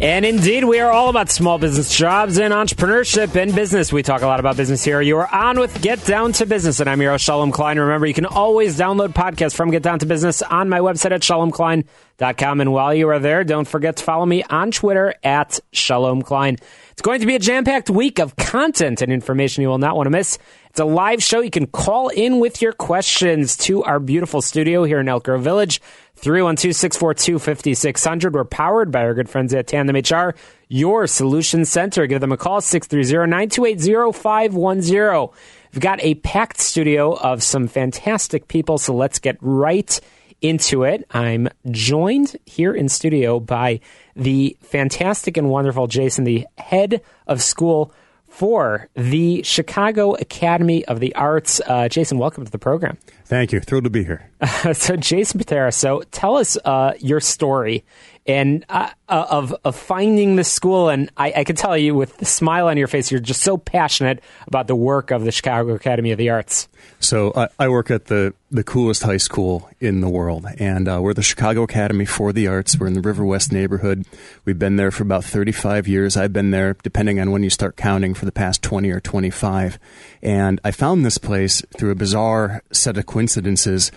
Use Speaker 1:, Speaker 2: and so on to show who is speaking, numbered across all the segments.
Speaker 1: And indeed, we are all about small business jobs and entrepreneurship and business. We talk a lot about business here. You are on with Get Down to Business, and I'm your host, Shalom Klein. Remember, you can always download podcasts from Get Down to Business on my website at shalomklein.com. And while you are there, don't forget to follow me on Twitter at Shalom Klein. It's going to be a jam packed week of content and information you will not want to miss. It's a live show. You can call in with your questions to our beautiful studio here in Elk Grove Village. 312 642 5600. We're powered by our good friends at Tandem HR, your solution center. Give them a call, 630 928 0510. We've got a packed studio of some fantastic people, so let's get right into it. I'm joined here in studio by the fantastic and wonderful Jason, the head of school for the Chicago Academy of the Arts. Uh, Jason, welcome to the program.
Speaker 2: Thank you. Thrilled to be here.
Speaker 1: so, Jason Patera, so tell us uh, your story and uh, uh, of of finding the school. And I, I can tell you, with the smile on your face, you're just so passionate about the work of the Chicago Academy of the Arts.
Speaker 2: So I, I work at the the coolest high school in the world, and uh, we're the Chicago Academy for the Arts. We're in the River West neighborhood. We've been there for about 35 years. I've been there, depending on when you start counting, for the past 20 or 25. And I found this place through a bizarre set of coincidences.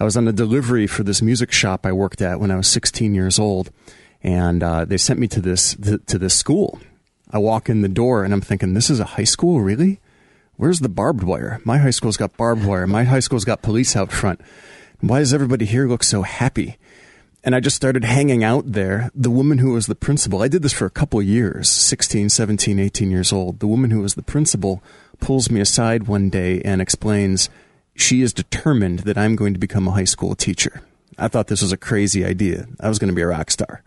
Speaker 2: I was on a delivery for this music shop I worked at when I was 16 years old, and uh, they sent me to this th- to this school. I walk in the door and I'm thinking, this is a high school, really? Where's the barbed wire? My high school's got barbed wire. My high school's got police out front. Why does everybody here look so happy? And I just started hanging out there. The woman who was the principal, I did this for a couple years, 16, 17, 18 years old. The woman who was the principal pulls me aside one day and explains she is determined that I'm going to become a high school teacher. I thought this was a crazy idea. I was going to be a rock star.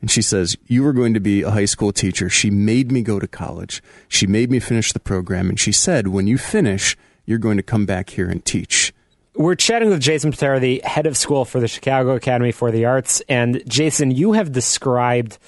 Speaker 2: And she says, You are going to be a high school teacher. She made me go to college. She made me finish the program. And she said, When you finish, you're going to come back here and teach.
Speaker 1: We're chatting with Jason Patera, the head of school for the Chicago Academy for the Arts. And Jason, you have described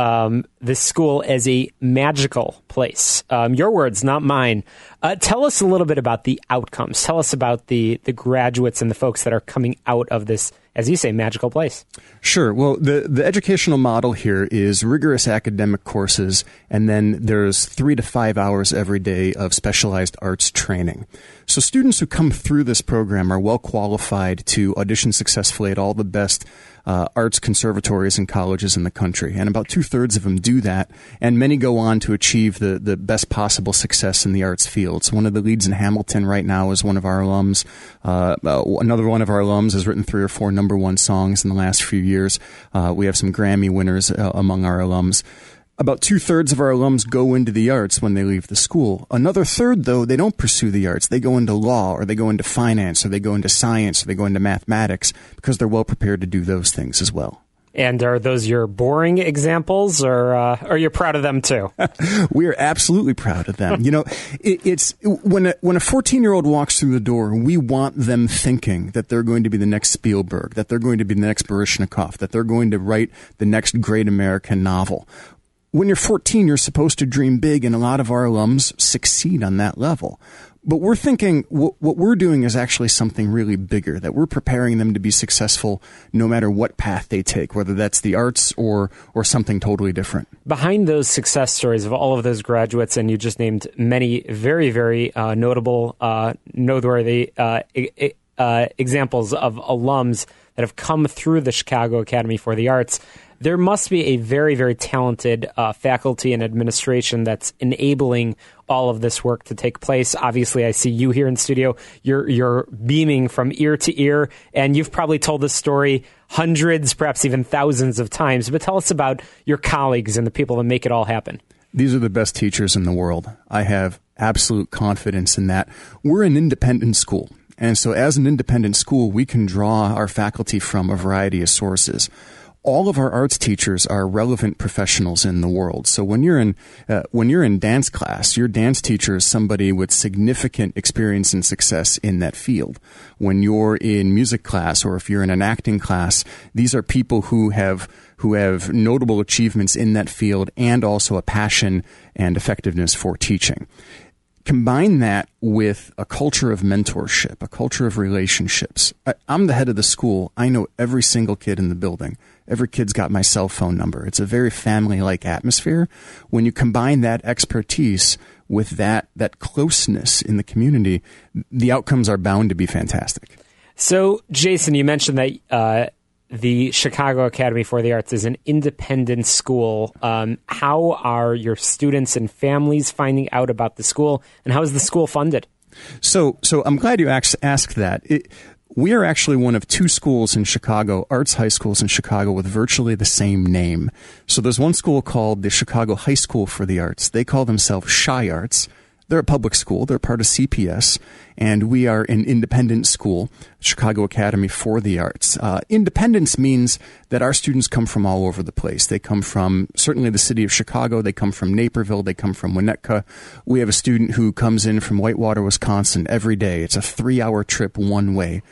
Speaker 1: um, this school as a magical place. Um, your words, not mine. Uh, tell us a little bit about the outcomes. Tell us about the the graduates and the folks that are coming out of this as you say, magical place.
Speaker 2: Sure. Well, the, the educational model here is rigorous academic courses, and then there's three to five hours every day of specialized arts training. So students who come through this program are well qualified to audition successfully at all the best uh, arts conservatories and colleges in the country. And about two thirds of them do that, and many go on to achieve the, the best possible success in the arts fields. One of the leads in Hamilton right now is one of our alums. Uh, uh, another one of our alums has written three or four number one songs in the last few years. Uh, we have some Grammy winners uh, among our alums. About two thirds of our alums go into the arts when they leave the school. Another third, though, they don't pursue the arts. They go into law, or they go into finance, or they go into science, or they go into mathematics because they're well prepared to do those things as well.
Speaker 1: And are those your boring examples, or uh, are you proud of them too?
Speaker 2: we are absolutely proud of them. you know, it, it's when a, when a fourteen year old walks through the door, we want them thinking that they're going to be the next Spielberg, that they're going to be the next Baryshnikov, that they're going to write the next great American novel when you're 14, you're supposed to dream big, and a lot of our alums succeed on that level. But we're thinking what, what we're doing is actually something really bigger, that we're preparing them to be successful no matter what path they take, whether that's the arts or, or something totally different.
Speaker 1: Behind those success stories of all of those graduates, and you just named many very, very uh, notable, uh, noteworthy uh, uh, examples of alums that have come through the Chicago Academy for the Arts, there must be a very, very talented uh, faculty and administration that's enabling all of this work to take place. Obviously, I see you here in studio. You're you're beaming from ear to ear, and you've probably told this story hundreds, perhaps even thousands of times. But tell us about your colleagues and the people that make it all happen.
Speaker 2: These are the best teachers in the world. I have absolute confidence in that. We're an independent school. And so, as an independent school, we can draw our faculty from a variety of sources all of our arts teachers are relevant professionals in the world. So when you're in uh, when you're in dance class, your dance teacher is somebody with significant experience and success in that field. When you're in music class or if you're in an acting class, these are people who have who have notable achievements in that field and also a passion and effectiveness for teaching combine that with a culture of mentorship, a culture of relationships. I, am the head of the school. I know every single kid in the building. Every kid's got my cell phone number. It's a very family like atmosphere. When you combine that expertise with that, that closeness in the community, the outcomes are bound to be fantastic.
Speaker 1: So, Jason, you mentioned that uh, the Chicago Academy for the Arts is an independent school. Um, how are your students and families finding out about the school, and how is the school funded?
Speaker 2: So, so I'm glad you asked that. It, we are actually one of two schools in Chicago, arts high schools in Chicago, with virtually the same name. So there's one school called the Chicago High School for the Arts. They call themselves ChiArts. They're a public school. They're part of CPS, and we are an independent school, Chicago Academy for the Arts. Uh, independence means that our students come from all over the place. They come from certainly the city of Chicago. They come from Naperville. They come from Winnetka. We have a student who comes in from Whitewater, Wisconsin every day. It's a three-hour trip one way.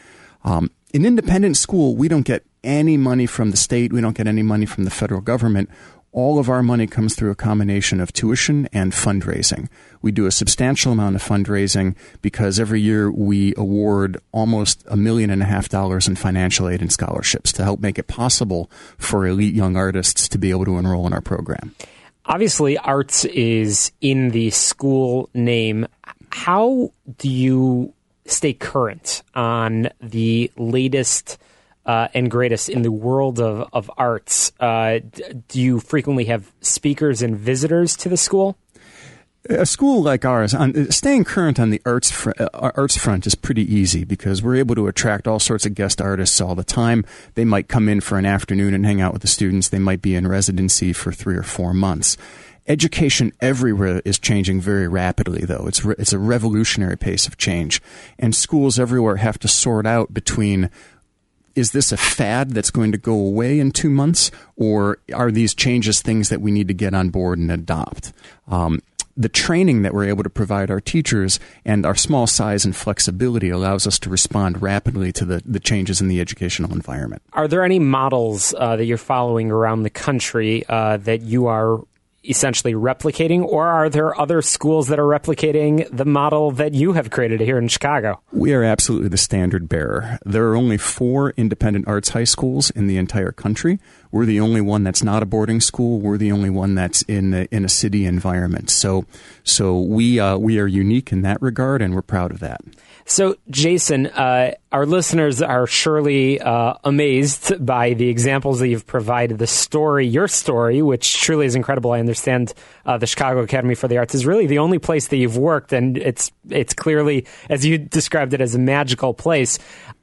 Speaker 2: Um, in independent school, we don't get any money from the state. We don't get any money from the federal government all of our money comes through a combination of tuition and fundraising. We do a substantial amount of fundraising because every year we award almost a million and a half dollars in financial aid and scholarships to help make it possible for elite young artists to be able to enroll in our program.
Speaker 1: Obviously, arts is in the school name. How do you stay current on the latest? uh, and greatest in the world of, of arts. Uh, do you frequently have speakers and visitors to the school?
Speaker 2: A school like ours, on, staying current on the arts fr- uh, arts front is pretty easy because we're able to attract all sorts of guest artists all the time. They might come in for an afternoon and hang out with the students. They might be in residency for three or four months. Education everywhere is changing very rapidly, though. It's re- it's a revolutionary pace of change, and schools everywhere have to sort out between is this a fad that's going to go away in two months, or are these changes things that we need to get on board and adopt? Um, the training that we're able to provide our teachers and our small size and flexibility allows us to respond rapidly to the, the changes in the educational environment.
Speaker 1: Are there any models uh, that you're following around the country uh, that you are essentially replicating, or are there other schools that are replicating the model that you have created here in Chicago?
Speaker 2: We are absolutely the standard bearer. There are only four independent arts high schools in the entire country. We're the only one that's not a boarding school. We're the only one that's in a, in a city environment. So, so we uh, we are unique in that regard, and we're proud of that.
Speaker 1: So, Jason, uh, our listeners are surely uh, amazed by the examples that you've provided. The story, your story, which truly is incredible. I understand uh, the Chicago Academy for the Arts is really the only place that you've worked, and it's it's clearly, as you described it, as a magical place.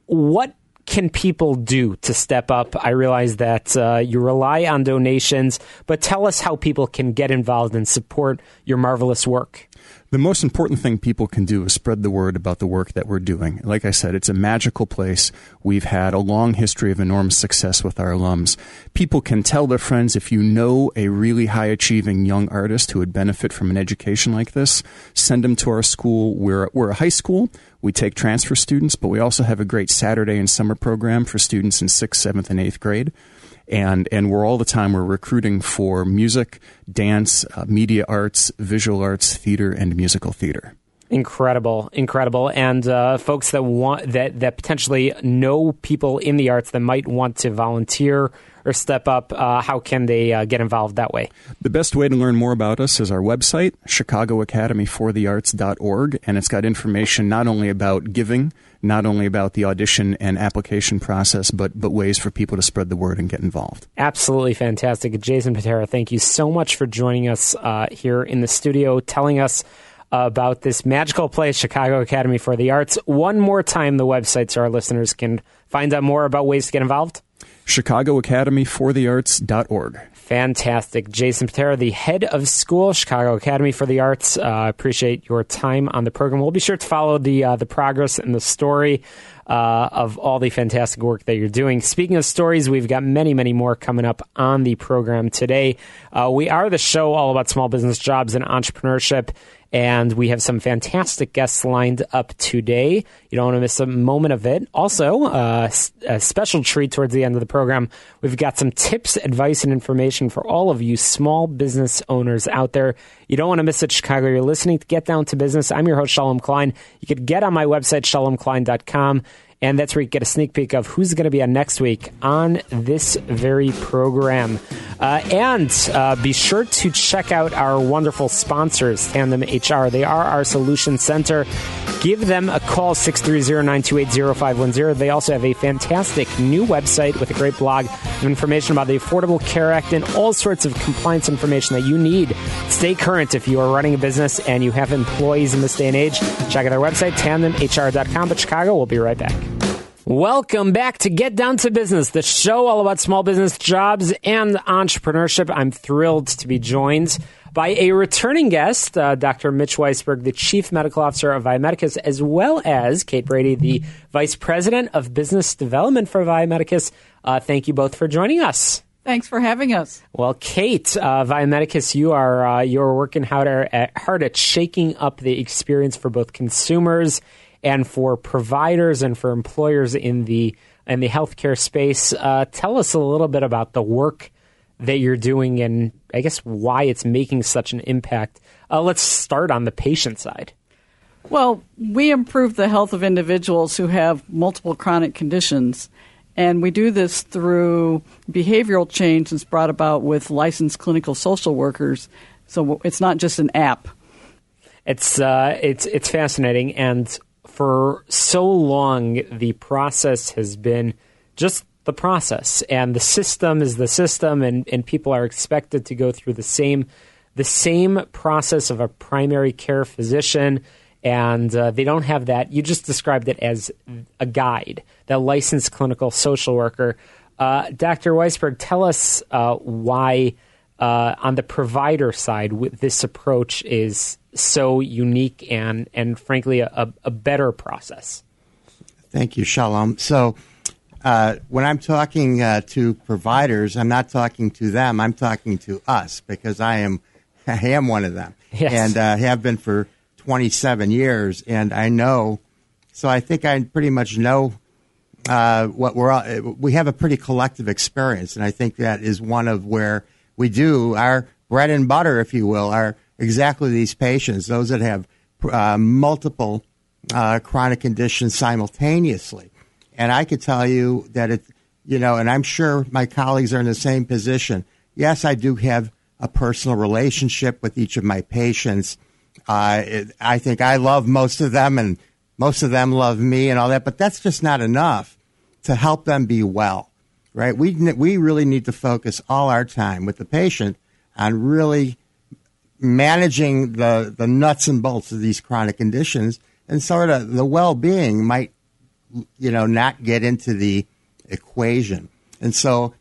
Speaker 1: What can people do to step up? I realize that uh, you rely on donations, but tell us how people can get involved and support your marvelous work
Speaker 2: the most important thing people can do is spread the word about the work that we're doing. Like I said, it's a magical place. We've had a long history of enormous success with our alums. People can tell their friends if you know a really high achieving young artist who would benefit from an education like this, send them to our school. We're, we're a high school. We take transfer students, but we also have a great Saturday and summer program for students in sixth, seventh, and eighth grade and and we're all the time we're recruiting for music, dance, uh, media arts, visual arts, theater, and musical theater.
Speaker 1: Incredible, incredible, and uh, folks that want that that potentially know people in the arts that might want to volunteer or step up. Uh, how can they uh, get involved that way?
Speaker 2: The best way to learn more about us is our website, ChicagoAcademyForTheArts.org, and it's got information not only about giving not only about the audition and application process, but but ways for people to spread the word and get involved.
Speaker 1: Absolutely fantastic, Jason Patera. Thank you so much for joining us uh, here in the studio, telling us about this magical place, Chicago Academy for the Arts. One more time, the website so our listeners can find out more about ways to get involved.
Speaker 2: ChicagoAcademyForTheArts.org.
Speaker 1: Fantastic. Jason Patera, the head of school, Chicago Academy for the Arts. I uh, appreciate your time on the program. We'll be sure to follow the uh, the progress and the story uh, of all the fantastic work that you're doing. Speaking of stories, we've got many, many more coming up on the program today. Uh, we are the show all about small business jobs and entrepreneurship. And we have some fantastic guests lined up today. You don't want to miss a moment of it. Also, uh, a special treat towards the end of the program. We've got some tips, advice, and information for all of you small business owners out there. You don't want to miss it, Chicago. You're listening to Get Down to Business. I'm your host, Shalom Klein. You could get on my website, shalomklein.com and that's where you get a sneak peek of who's going to be on next week on this very program. Uh, and uh, be sure to check out our wonderful sponsors, Tandem HR. They are our solution center. Give them a call, 630-928-0510. They also have a fantastic new website with a great blog of information about the Affordable Care Act and all sorts of compliance information that you need. Stay current if you are running a business and you have employees in this day and age. Check out our website, tandemhr.com. But Chicago, we'll be right back. Welcome back to Get Down to Business, the show all about small business jobs and entrepreneurship. I'm thrilled to be joined by a returning guest, uh, Dr. Mitch Weisberg, the Chief Medical Officer of Viamedicus, as well as Kate Brady, the Vice President of Business Development for Viamedicus. Uh, thank you both for joining us.
Speaker 3: Thanks for having us.
Speaker 1: Well, Kate, uh, Viamedicus, you are uh, you're working hard at, hard at shaking up the experience for both consumers and for providers and for employers in the in the healthcare space. Uh, tell us a little bit about the work that you're doing and I guess why it's making such an impact. Uh, let's start on the patient side.
Speaker 3: Well, we improve the health of individuals who have multiple chronic conditions. And we do this through behavioral change that's brought about with licensed clinical social workers. So it's not just an app.
Speaker 1: It's uh, it's it's fascinating, and for so long, the process has been just the process, and the system is the system, and, and people are expected to go through the same the same process of a primary care physician, and uh, they don't have that. You just described it as a guide, that licensed clinical social worker. Uh, Dr. Weisberg, tell us uh, why, uh, on the provider side, this approach is so unique and and frankly a, a better process.
Speaker 4: Thank you, Shalom. So. Uh, when I'm talking uh, to providers, I'm not talking to them. I'm talking to us because I am, I am one of them,
Speaker 1: yes.
Speaker 4: and uh, have been for 27 years. And I know, so I think I pretty much know uh, what we're. All, we have a pretty collective experience, and I think that is one of where we do our bread and butter, if you will, are exactly these patients, those that have uh, multiple uh, chronic conditions simultaneously. And I could tell you that it, you know, and I'm sure my colleagues are in the same position. Yes, I do have a personal relationship with each of my patients. Uh, it, I think I love most of them, and most of them love me, and all that. But that's just not enough to help them be well, right? We we really need to focus all our time with the patient on really managing the, the nuts and bolts of these chronic conditions and sort of the well-being might you know not get into the equation and so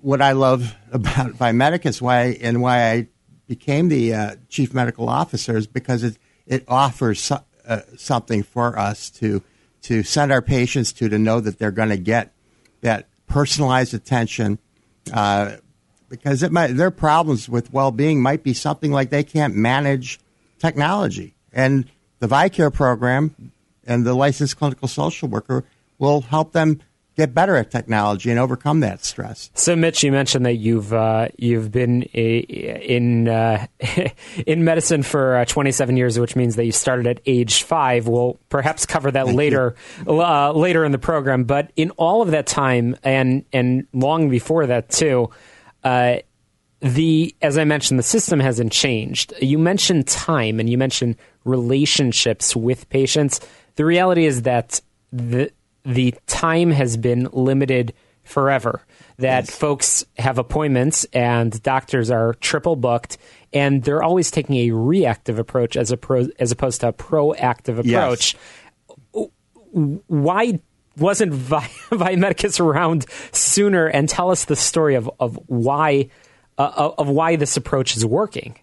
Speaker 4: what i love about Viamedicus why and why i became the uh, chief medical officer is because it, it offers so, uh, something for us to to send our patients to to know that they're going to get that personalized attention uh, because it might, their problems with well-being might be something like they can't manage technology, and the ViCare program and the licensed clinical social worker will help them get better at technology and overcome that stress.
Speaker 1: So, Mitch, you mentioned that you've uh, you've been a, in uh, in medicine for uh, 27 years, which means that you started at age five. We'll perhaps cover that
Speaker 4: Thank
Speaker 1: later uh, later in the program. But in all of that time, and and long before that too. Uh, the as I mentioned, the system hasn't changed. You mentioned time and you mentioned relationships with patients. the reality is that the the time has been limited forever. That yes. folks have appointments and doctors are triple booked, and they're always taking a reactive approach as a pro, as opposed to a proactive approach. Yes. Why wasn't Vi- Viamedicus around sooner? And tell us the story of of why uh, of why this approach is working.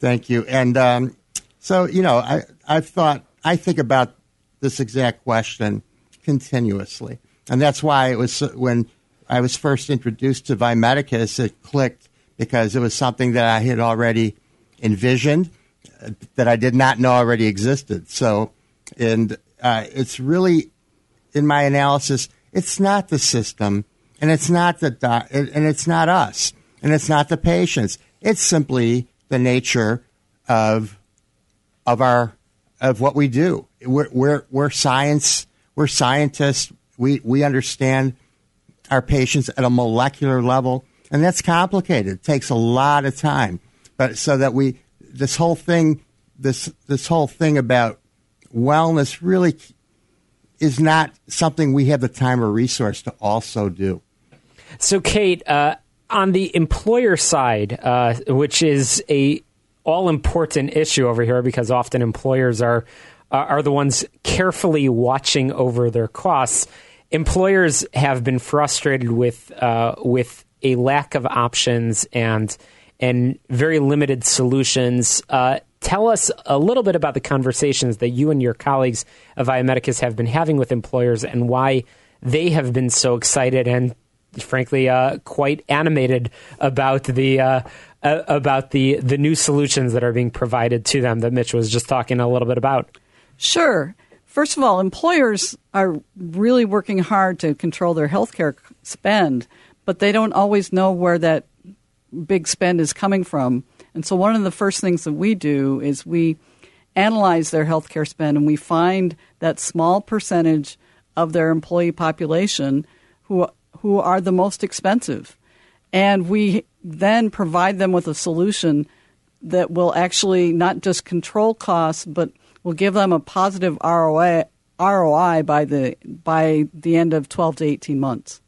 Speaker 4: Thank you. And um, so you know, I I've thought I think about this exact question continuously, and that's why it was when I was first introduced to Viamedicus, it clicked because it was something that I had already envisioned that I did not know already existed. So, and uh, it's really in my analysis, it's not the system, and it's not the doc- and it's not us, and it's not the patients. It's simply the nature of of our of what we do. We're we're, we're science. We're scientists. We we understand our patients at a molecular level, and that's complicated. It takes a lot of time, but so that we this whole thing this this whole thing about wellness really is not something we have the time or resource to also do.
Speaker 1: So, Kate, uh, on the employer side, uh, which is a all important issue over here, because often employers are uh, are the ones carefully watching over their costs. Employers have been frustrated with uh, with a lack of options and and very limited solutions. Uh, tell us a little bit about the conversations that you and your colleagues of Viamedicus have been having with employers and why they have been so excited and frankly uh, quite animated about the uh, uh, about the the new solutions that are being provided to them that Mitch was just talking a little bit about.
Speaker 3: Sure. First of all, employers are really working hard to control their healthcare spend, but they don't always know where that big spend is coming from. And so, one of the first things that we do is we analyze their healthcare spend and we find that small percentage of their employee population who who are the most expensive. And we then provide them with a solution that will actually not just control costs, but will give them a positive ROI, ROI by the by the end of 12 to 18 months.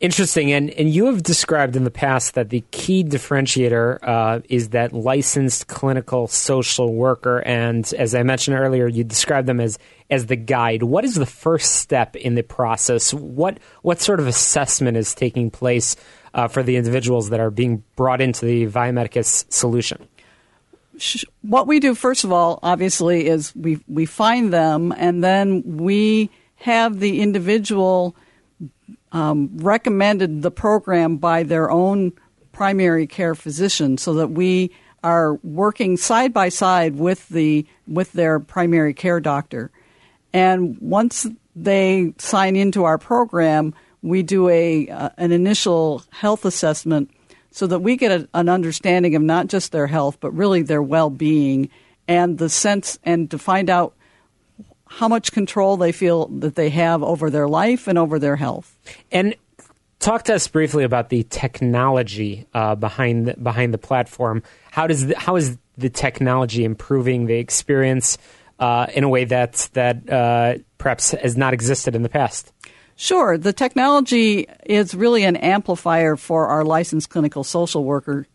Speaker 1: Interesting, and and you have described in the past that the key differentiator uh, is that licensed clinical social worker, and as I mentioned earlier, you described them as as the guide. What is the first step in the process? What what sort of assessment is taking place uh, for the individuals that are being brought into the Viamedicus solution?
Speaker 3: What we do, first of all, obviously, is we we find them, and then we have the individual um, recommended the program by their own primary care physician so that we are working side by side with the with their primary care doctor. And once they sign into our program we do a uh, an initial health assessment so that we get a, an understanding of not just their health but really their well-being and the sense and to find out how much control they feel that they have over their life and over their health.
Speaker 1: And talk to us briefly about the technology uh, behind the, behind the platform. How does the, how is the technology improving the experience uh, in a way that that uh, perhaps has not existed in the past?
Speaker 3: Sure, the technology is really an amplifier for our licensed clinical social worker.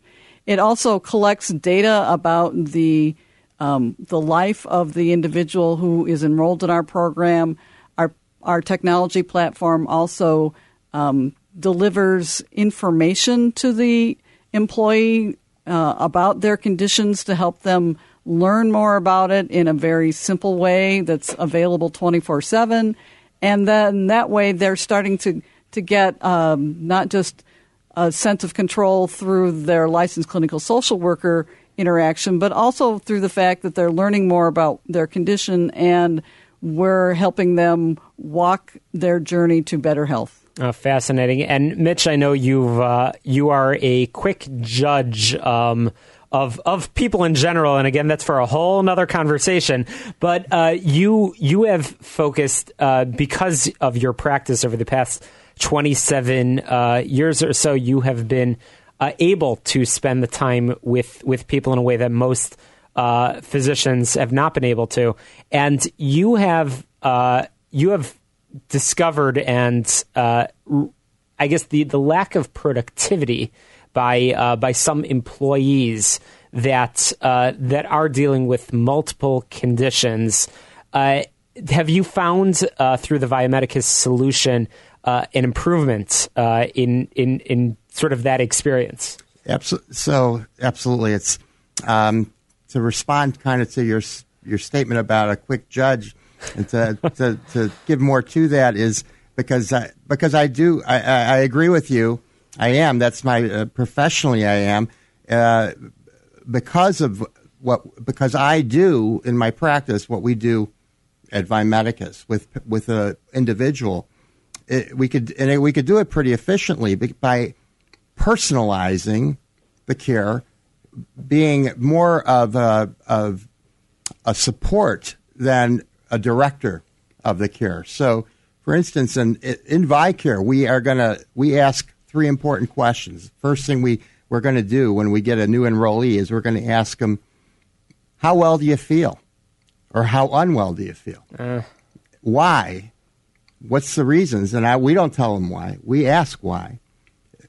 Speaker 3: It also collects data about the um, the life of the individual who is enrolled in our program. Our our technology platform also um, delivers information to the employee uh, about their conditions to help them learn more about it in a very simple way that's available 24 7. And then that way they're starting to, to get um, not just a sense of control through their licensed clinical social worker interaction, but also through the fact that they're learning more about their condition and we're helping them walk their journey to better health.
Speaker 1: Uh, fascinating. And Mitch, I know you've uh, you are a quick judge um, of of people in general, and again, that's for a whole another conversation. But uh, you you have focused uh, because of your practice over the past twenty seven uh, years or so. You have been uh, able to spend the time with with people in a way that most uh, physicians have not been able to, and you have uh, you have discovered and I guess the, the lack of productivity by uh, by some employees that uh, that are dealing with multiple conditions. Uh, have you found uh, through the Viomedicus solution uh, an improvement uh, in in in sort of that experience?
Speaker 4: Absolutely. So absolutely, it's um, to respond kind of to your your statement about a quick judge, and to to, to give more to that is because I, because I do I, I agree with you. I am. That's my uh, professionally. I am uh, because of what because I do in my practice what we do at Viomedicus with with an individual. It, we could and it, we could do it pretty efficiently by personalizing the care, being more of a, of a support than a director of the care. So for instance, in, in ViCare, we are to we ask three important questions. First thing we we're going to do when we get a new enrollee is we're going to ask them, "How well do you feel?" or "How unwell do you feel?" Uh. Why? What's the reasons? And I, we don't tell them why. We ask why,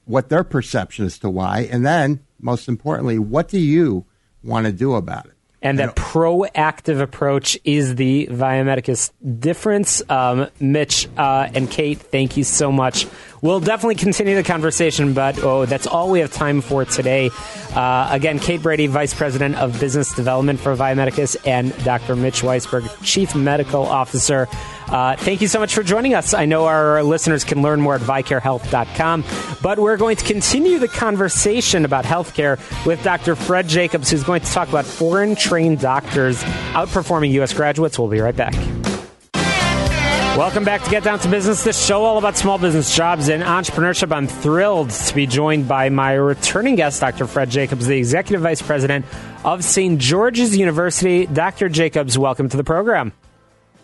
Speaker 4: what their perception as to why, and then most importantly, what do you want to do about it?
Speaker 1: And that proactive approach is the Viomedicus difference. Um, Mitch uh, and Kate, thank you so much. We'll definitely continue the conversation, but oh, that's all we have time for today. Uh, again, Kate Brady, Vice President of Business Development for Viomedicus, and Dr. Mitch Weisberg, Chief Medical Officer. Uh, thank you so much for joining us. I know our listeners can learn more at vicarehealth.com, but we're going to continue the conversation about healthcare with Dr. Fred Jacobs, who's going to talk about foreign trained doctors outperforming U.S. graduates. We'll be right back. Welcome back to Get Down to Business, this show all about small business jobs and entrepreneurship. I'm thrilled to be joined by my returning guest, Dr. Fred Jacobs, the Executive Vice President of St. George's University. Dr. Jacobs, welcome to the program.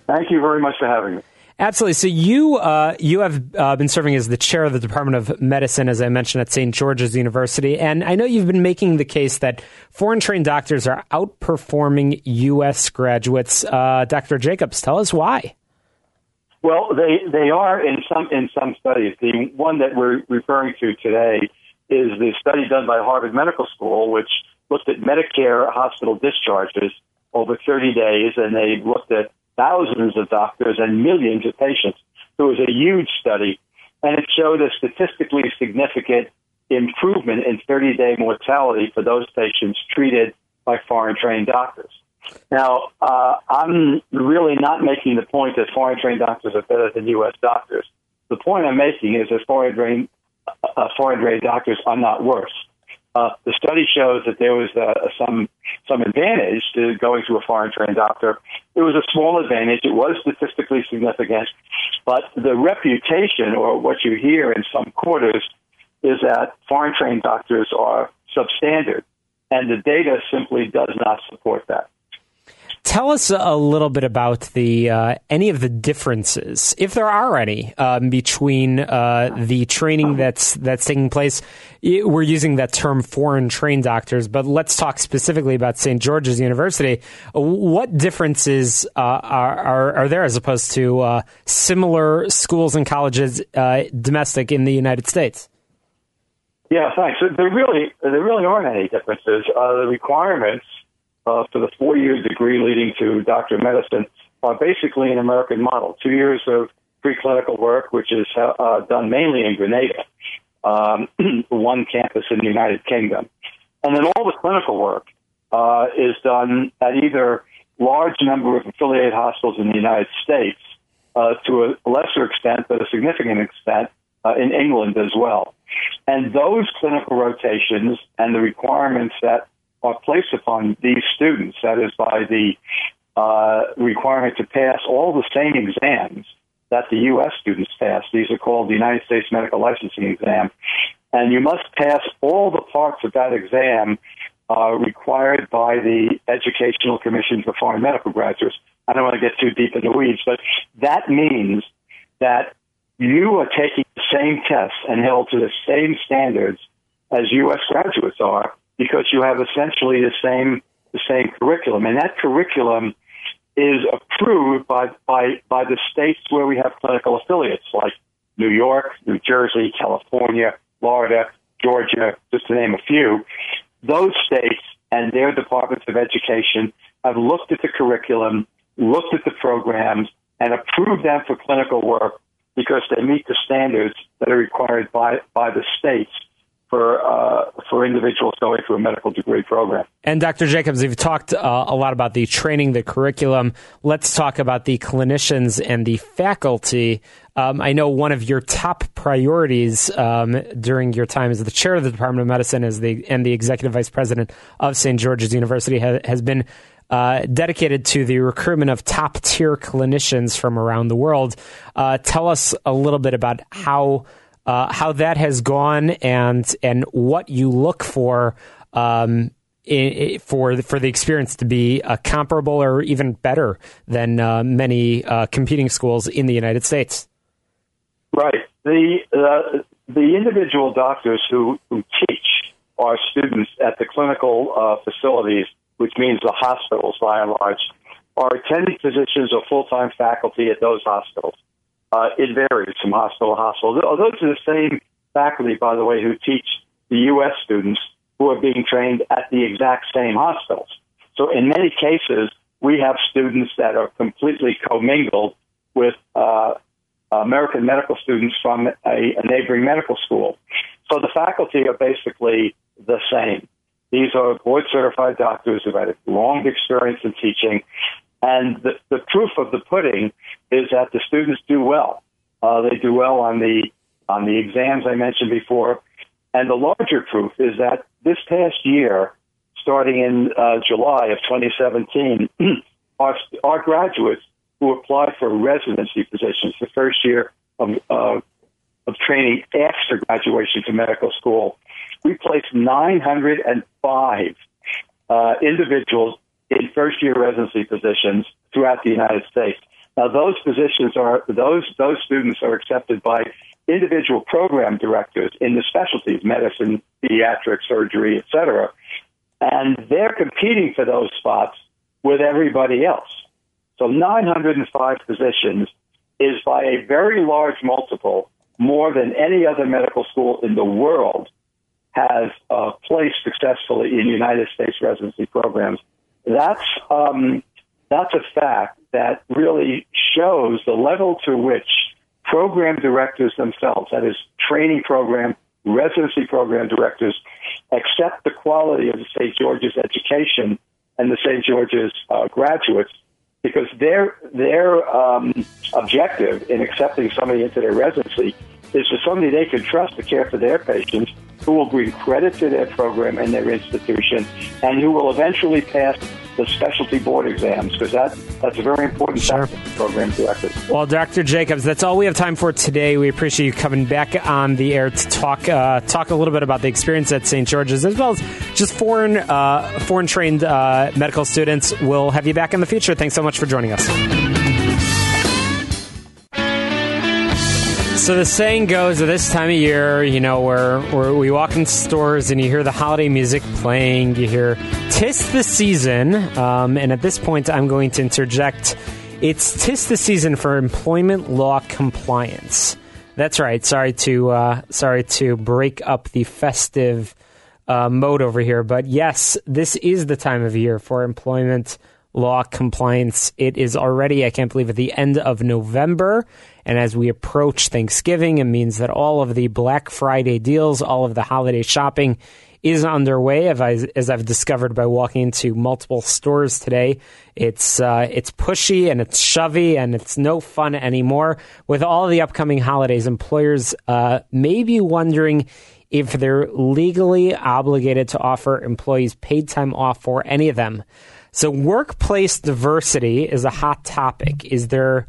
Speaker 5: Thank you very much for having me.
Speaker 1: Absolutely. So you uh, you have uh, been serving as the chair of the Department of Medicine, as I mentioned, at St. George's University, and I know you've been making the case that foreign trained doctors are outperforming U.S. graduates. Uh, Dr. Jacobs, tell us why.
Speaker 5: Well, they they are in some in some studies. The one that we're referring to today is the study done by Harvard Medical School, which looked at Medicare hospital discharges over 30 days, and they looked at thousands of doctors and millions of patients. It was a huge study, and it showed a statistically significant improvement in 30 day mortality for those patients treated by foreign trained doctors. Now, uh, I'm really not making the point that foreign trained doctors are better than U.S. doctors. The point I'm making is that foreign trained, uh, foreign trained doctors are not worse. Uh, the study shows that there was uh, some some advantage to going to a foreign trained doctor. It was a small advantage. It was statistically significant, but the reputation or what you hear in some quarters is that foreign trained doctors are substandard, and the data simply does not support that.
Speaker 1: Tell us a little bit about the uh, any of the differences, if there are any, um, between uh, the training that's that's taking place. We're using that term "foreign trained doctors," but let's talk specifically about St. George's University. What differences uh, are, are, are there as opposed to uh, similar schools and colleges uh, domestic in the United States?
Speaker 5: Yeah, thanks. There really there really aren't any differences. Uh, the requirements uh, for the four year degree leading to doctor of medicine are basically an American model. Two years of preclinical work, which is uh, done mainly in Grenada, um, one campus in the United Kingdom. And then all the clinical work uh, is done at either large number of affiliated hospitals in the United States uh, to a lesser extent, but a significant extent, uh, in England as well. And those clinical rotations and the requirements that are placed upon these students, that is, by the uh, requirement to pass all the same exams that the U.S. students pass. These are called the United States Medical Licensing Exam. And you must pass all the parts of that exam uh, required by the Educational Commission for Foreign Medical Graduates. I don't want to get too deep in the weeds, but that means that you are taking the same tests and held to the same standards as U.S. graduates are because you have essentially the same the same curriculum, and that curriculum is approved by, by, by the states where we have clinical affiliates, like New York, New Jersey, California, Florida, Georgia, just to name a few. Those states and their departments of education have looked at the curriculum, looked at the programs, and approved them for clinical work because they meet the standards that are required by, by the states for uh, for individuals going through a medical degree program.
Speaker 1: And Dr. Jacobs, you've talked uh, a lot about the training, the curriculum. Let's talk about the clinicians and the faculty. Um, I know one of your top priorities um, during your time as the chair of the Department of Medicine as the and the executive vice president of St. George's University ha- has been uh, dedicated to the recruitment of top tier clinicians from around the world. Uh, tell us a little bit about how uh, how that has gone and and what you look for um, in, for for the experience to be uh, comparable or even better than uh, many uh, competing schools in the United States.
Speaker 5: Right. The uh, the individual doctors who, who teach our students at the clinical facilities, which means the hospitals by and large, are attending physicians or full time faculty at those hospitals. Uh, it varies from hospital to hospital. Those are the same faculty, by the way, who teach the U.S. students who are being trained at the exact same hospitals. So in many cases, we have students that are completely commingled with uh, American medical students from a, a neighboring medical school. So the faculty are basically the same. These are board certified doctors who've had a long experience in teaching and the, the proof of the pudding is that the students do well. Uh, they do well on the on the exams I mentioned before, and the larger proof is that this past year, starting in uh, July of 2017, our our graduates who applied for residency positions, the first year of uh, of training after graduation from medical school, we placed 905 uh, individuals in first year residency positions throughout the United States. Now, those positions are those those students are accepted by individual program directors in the specialties, medicine, pediatric surgery, etc. And they're competing for those spots with everybody else. So 905 positions is by a very large multiple more than any other medical school in the world has uh, placed successfully in United States residency programs that's um, that's a fact that really shows the level to which program directors themselves, that is, training program, residency program directors, accept the quality of the St. George's education and the St. George's uh, graduates because their their um, objective in accepting somebody into their residency is for somebody they can trust to care for their patients who will bring credit to their program and their institution, and who will eventually pass the specialty board exams because that that's a very important sure. program directors.
Speaker 1: Well, Dr. Jacobs, that's all we have time for today. We appreciate you coming back on the air to talk uh, talk a little bit about the experience at St. George's as well as just foreign uh, foreign trained uh, medical students. We'll have you back in the future. Thanks so much for joining us. So the saying goes at this time of year, you know, where, where we walk in stores and you hear the holiday music playing, you hear "Tis the season," um, and at this point, I'm going to interject. It's tis the season for employment law compliance. That's right. Sorry to uh, sorry to break up the festive uh, mode over here, but yes, this is the time of year for employment law compliance. It is already, I can't believe, at the end of November. And as we approach Thanksgiving, it means that all of the Black Friday deals, all of the holiday shopping is underway. As I've discovered by walking into multiple stores today, it's uh, it's pushy and it's shovey and it's no fun anymore. With all the upcoming holidays, employers uh, may be wondering if they're legally obligated to offer employees paid time off for any of them. So, workplace diversity is a hot topic. Is there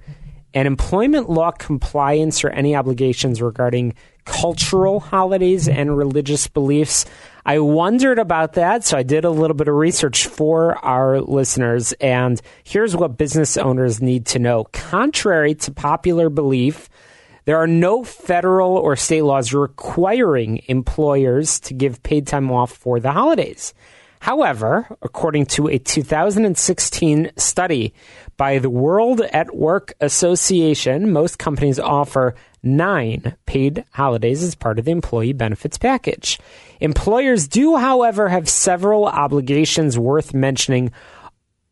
Speaker 1: an employment law compliance or any obligations regarding cultural holidays and religious beliefs. I wondered about that, so I did a little bit of research for our listeners, and here's what business owners need to know. Contrary to popular belief, there are no federal or state laws requiring employers to give paid time off for the holidays. However, according to a 2016 study by the World at Work Association, most companies offer nine paid holidays as part of the employee benefits package. Employers do, however, have several obligations worth mentioning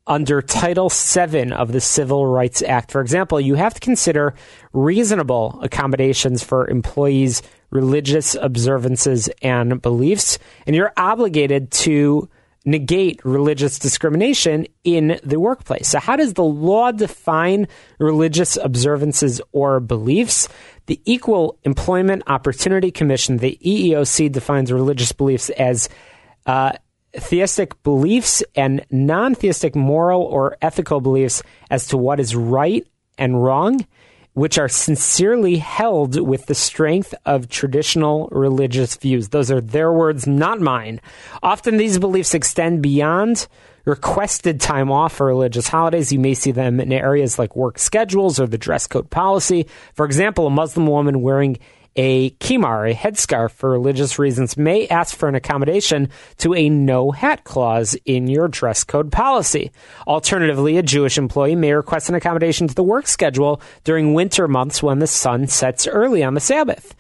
Speaker 1: under Title VII of the Civil Rights Act. For example, you have to consider reasonable accommodations for employees' religious observances and beliefs, and you're obligated to negate religious discrimination in the workplace. So, how does the law define religious observances or beliefs? The Equal Employment Opportunity Commission, the EEOC, defines religious beliefs as uh, theistic beliefs and non theistic moral or ethical beliefs as to what is right and wrong, which are sincerely held with the strength of traditional religious views. Those are their words, not mine. Often these beliefs extend beyond requested time off for religious holidays. You may see them in areas like work schedules or the dress code policy. For example, a Muslim woman wearing a khimar, a headscarf for religious reasons, may ask for an accommodation to a no hat clause in your dress code policy. Alternatively, a Jewish employee may request an accommodation to the work schedule during winter months when the sun sets early on the Sabbath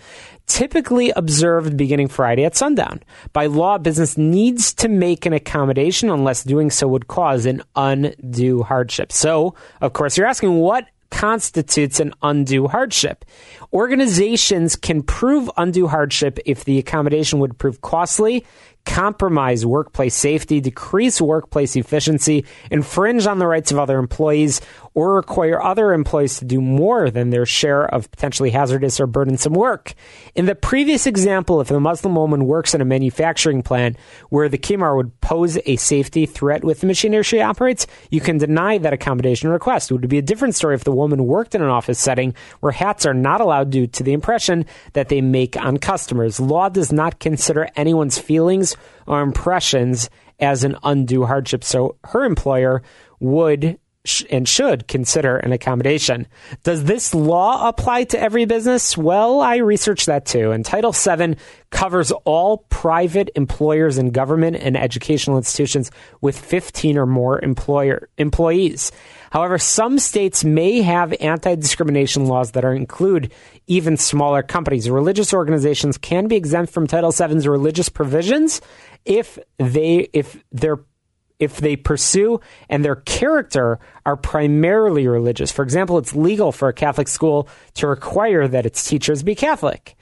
Speaker 1: typically observed beginning Friday at sundown. By law, business needs to make an accommodation unless doing so would cause an undue hardship. So, of course, you're asking what constitutes an undue hardship. Organizations can prove undue hardship if the accommodation would prove costly, compromise workplace safety, decrease workplace efficiency, infringe on the rights of other employees, or require other employees to do more than their share of potentially hazardous or burdensome work. In the previous example, if a Muslim woman works in a manufacturing plant where the khimar would pose a safety threat with the machinery she operates, you can deny that accommodation request. It would be a different story if the woman worked in an office setting where hats are not allowed due to the impression that they make on customers. Law does not consider anyone's feelings or impressions as an undue hardship, so her employer would and should consider an accommodation. Does this law apply to every business? Well, I researched that too. And Title VII covers all private employers and government and educational institutions with 15 or more employer employees. However, some states may have anti-discrimination laws that are include even smaller companies. Religious organizations can be exempt from Title VII's religious provisions if they if they're if they pursue and their character are primarily religious. For example, it's legal for a Catholic school to require that its teachers be Catholic.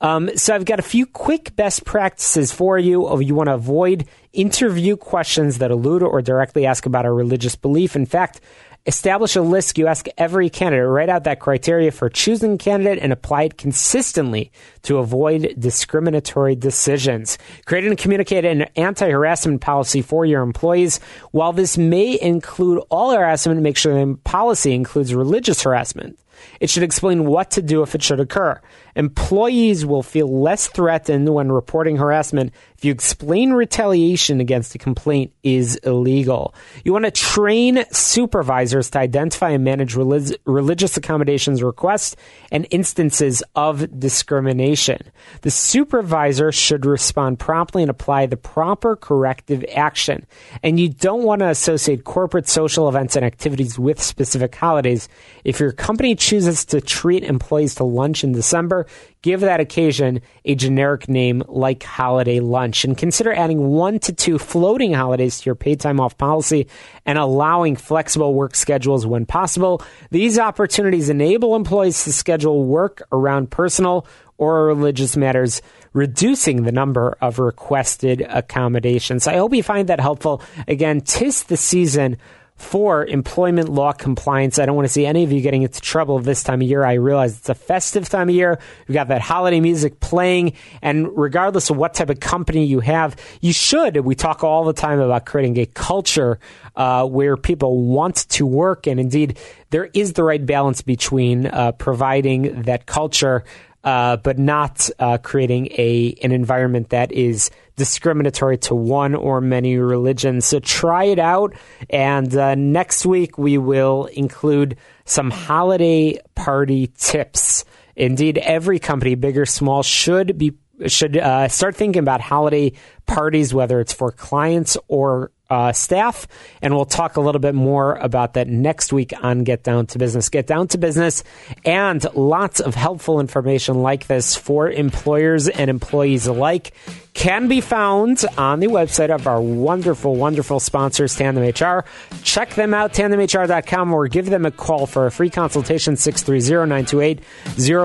Speaker 1: Um, so I've got a few quick best practices for you. If you want to avoid interview questions that allude or directly ask about a religious belief. In fact, Establish a list. You ask every candidate, write out that criteria for choosing a candidate and apply it consistently to avoid discriminatory decisions. Create and communicate an anti harassment policy for your employees. While this may include all harassment, make sure the policy includes religious harassment. It should explain what to do if it should occur. Employees will feel less threatened when reporting harassment if you explain retaliation against a complaint is illegal. You want to train supervisors to identify and manage relig- religious accommodations requests and instances of discrimination. The supervisor should respond promptly and apply the proper corrective action. And you don't want to associate corporate social events and activities with specific holidays. If your company chooses to treat employees to lunch in December, give that occasion a generic name like holiday lunch and consider adding one to two floating holidays to your paid time off policy and allowing flexible work schedules when possible. These opportunities enable employees to schedule work around personal or religious matters, reducing the number of requested accommodations. I hope you find that helpful. Again, tis the season for employment law compliance. I don't want to see any of you getting into trouble this time of year. I realize it's a festive time of year. We've got that holiday music playing. And regardless of what type of company you have, you should, we talk all the time about creating a culture uh, where people want to work. And indeed, there is the right balance between uh, providing that culture uh, but not uh, creating a an environment that is discriminatory to one or many religions. So try it out, and uh, next week we will include some holiday party tips. Indeed, every company, big or small, should be should uh, start thinking about holiday parties, whether it's for clients or uh, staff. And we'll talk a little bit more about that next week on Get Down to Business. Get Down to Business and lots of helpful information like this for employers and employees alike can be found on the website of our wonderful, wonderful sponsors, Tandem HR. Check them out, tandemhr.com, or give them a call for a free consultation, 630 928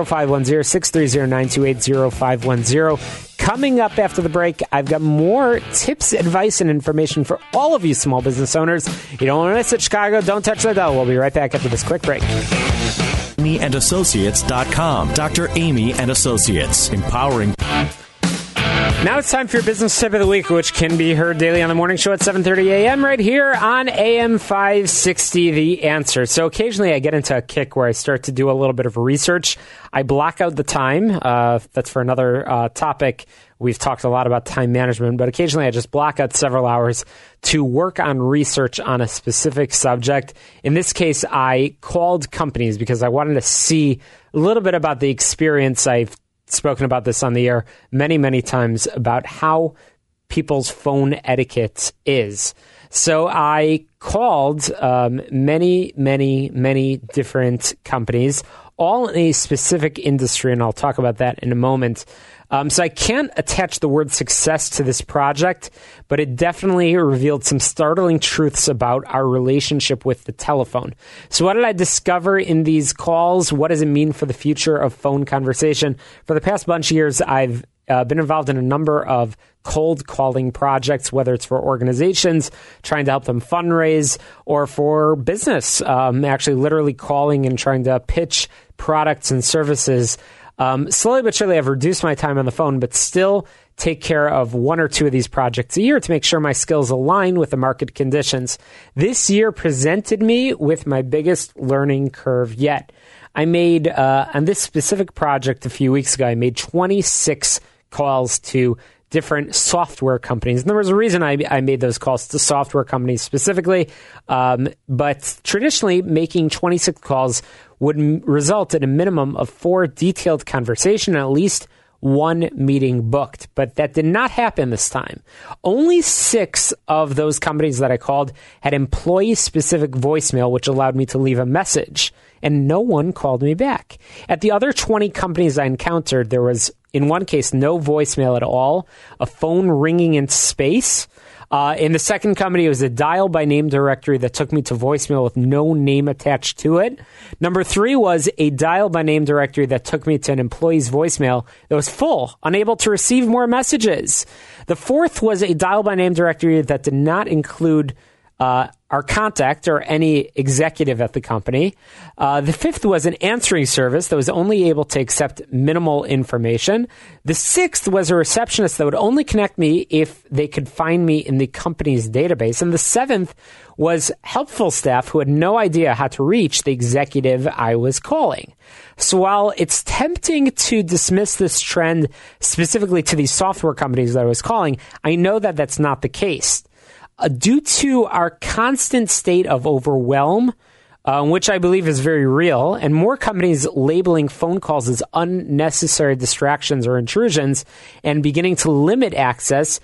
Speaker 1: 0510, 630 928 0510. Coming up after the break, I've got more tips, advice, and information for all of you small business owners. You don't want to miss it, Chicago. Don't touch the dial. We'll be right back after this quick break.
Speaker 6: AmyAndAssociates.com. Dr. Amy and Associates, empowering.
Speaker 1: Now it's time for your business tip of the week, which can be heard daily on the morning show at 7:30 a.m. right here on AM 560. The answer. So occasionally I get into a kick where I start to do a little bit of research. I block out the time. Uh, that's for another uh, topic. We've talked a lot about time management, but occasionally I just block out several hours to work on research on a specific subject. In this case, I called companies because I wanted to see a little bit about the experience I've spoken about this on the air many, many times about how people's phone etiquette is. So I called um, many, many, many different companies, all in a specific industry, and I'll talk about that in a moment. Um, so I can't attach the word success to this project, but it definitely revealed some startling truths about our relationship with the telephone. So what did I discover in these calls? What does it mean for the future of phone conversation? For the past bunch of years, I've uh, been involved in a number of cold calling projects, whether it's for organizations trying to help them fundraise or for business, um, actually literally calling and trying to pitch products and services um, slowly but surely, I've reduced my time on the phone, but still take care of one or two of these projects a year to make sure my skills align with the market conditions. This year presented me with my biggest learning curve yet. I made, uh, on this specific project a few weeks ago, I made 26 calls to different software companies. And there was a reason I, I made those calls to software companies specifically. Um, but traditionally, making 26 calls would m- result in a minimum of four detailed conversation and at least one meeting booked. But that did not happen this time. Only six of those companies that I called had employee specific voicemail, which allowed me to leave a message. And no one called me back. At the other 20 companies I encountered, there was, in one case, no voicemail at all, a phone ringing in space, uh, in the second company, it was a dial by name directory that took me to voicemail with no name attached to it. Number three was a dial by name directory that took me to an employee's voicemail that was full, unable to receive more messages. The fourth was a dial by name directory that did not include uh, our contact or any executive at the company. Uh, the fifth was an answering service that was only able to accept minimal information. The sixth was a receptionist that would only connect me if they could find me in the company's database. And the seventh was helpful staff who had no idea how to reach the executive I was calling. So while it's tempting to dismiss this trend specifically to these software companies that I was calling, I know that that's not the case. Uh, due to our constant state of overwhelm, uh, which I believe is very real, and more companies labeling phone calls as unnecessary distractions or intrusions and beginning to limit access,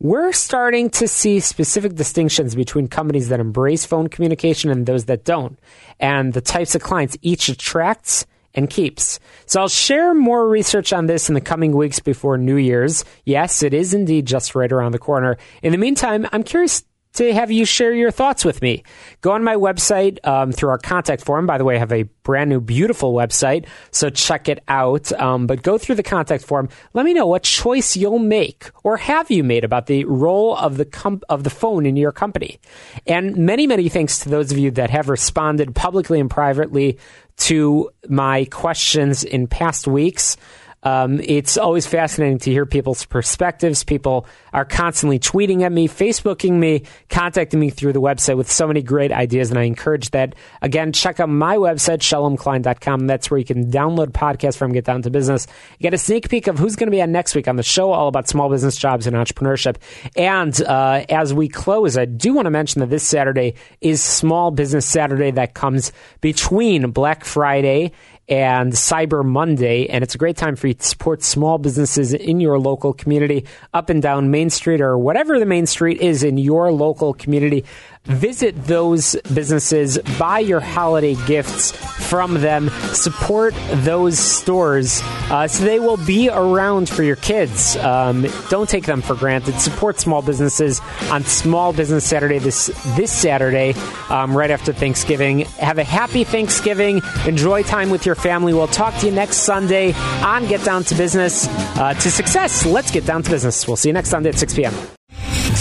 Speaker 1: we're starting to see specific distinctions between companies that embrace phone communication and those that don't, and the types of clients each attracts and keeps. So I'll share more research on this in the coming weeks before New Year's. Yes, it is indeed just right around the corner. In the meantime, I'm curious to have you share your thoughts with me. Go on my website um, through our contact form. By the way, I have a brand new, beautiful website, so check it out. Um, but go through the contact form. Let me know what choice you'll make, or have you made about the role of the com- of the phone in your company. And many, many thanks to those of you that have responded publicly and privately to my questions in past weeks. Um, it's always fascinating to hear people's perspectives. People are constantly tweeting at me, Facebooking me, contacting me through the website with so many great ideas, and I encourage that. Again, check out my website, shalomklein.com. That's where you can download podcasts from Get Down to Business. You get a sneak peek of who's going to be on next week on the show, all about small business jobs and entrepreneurship. And uh, as we close, I do want to mention that this Saturday is Small Business Saturday that comes between Black Friday and Cyber Monday, and it's a great time for you to support small businesses in your local community, up and down Main Street or whatever the Main Street is in your local community. Visit those businesses, buy your holiday gifts from them, support those stores uh, so they will be around for your kids. Um, don't take them for granted. Support small businesses on Small Business Saturday this this Saturday, um, right after Thanksgiving. Have a happy Thanksgiving. Enjoy time with your family. We'll talk to you next Sunday on Get Down to Business uh, to Success. Let's get down to business. We'll see you next Sunday at 6 p.m.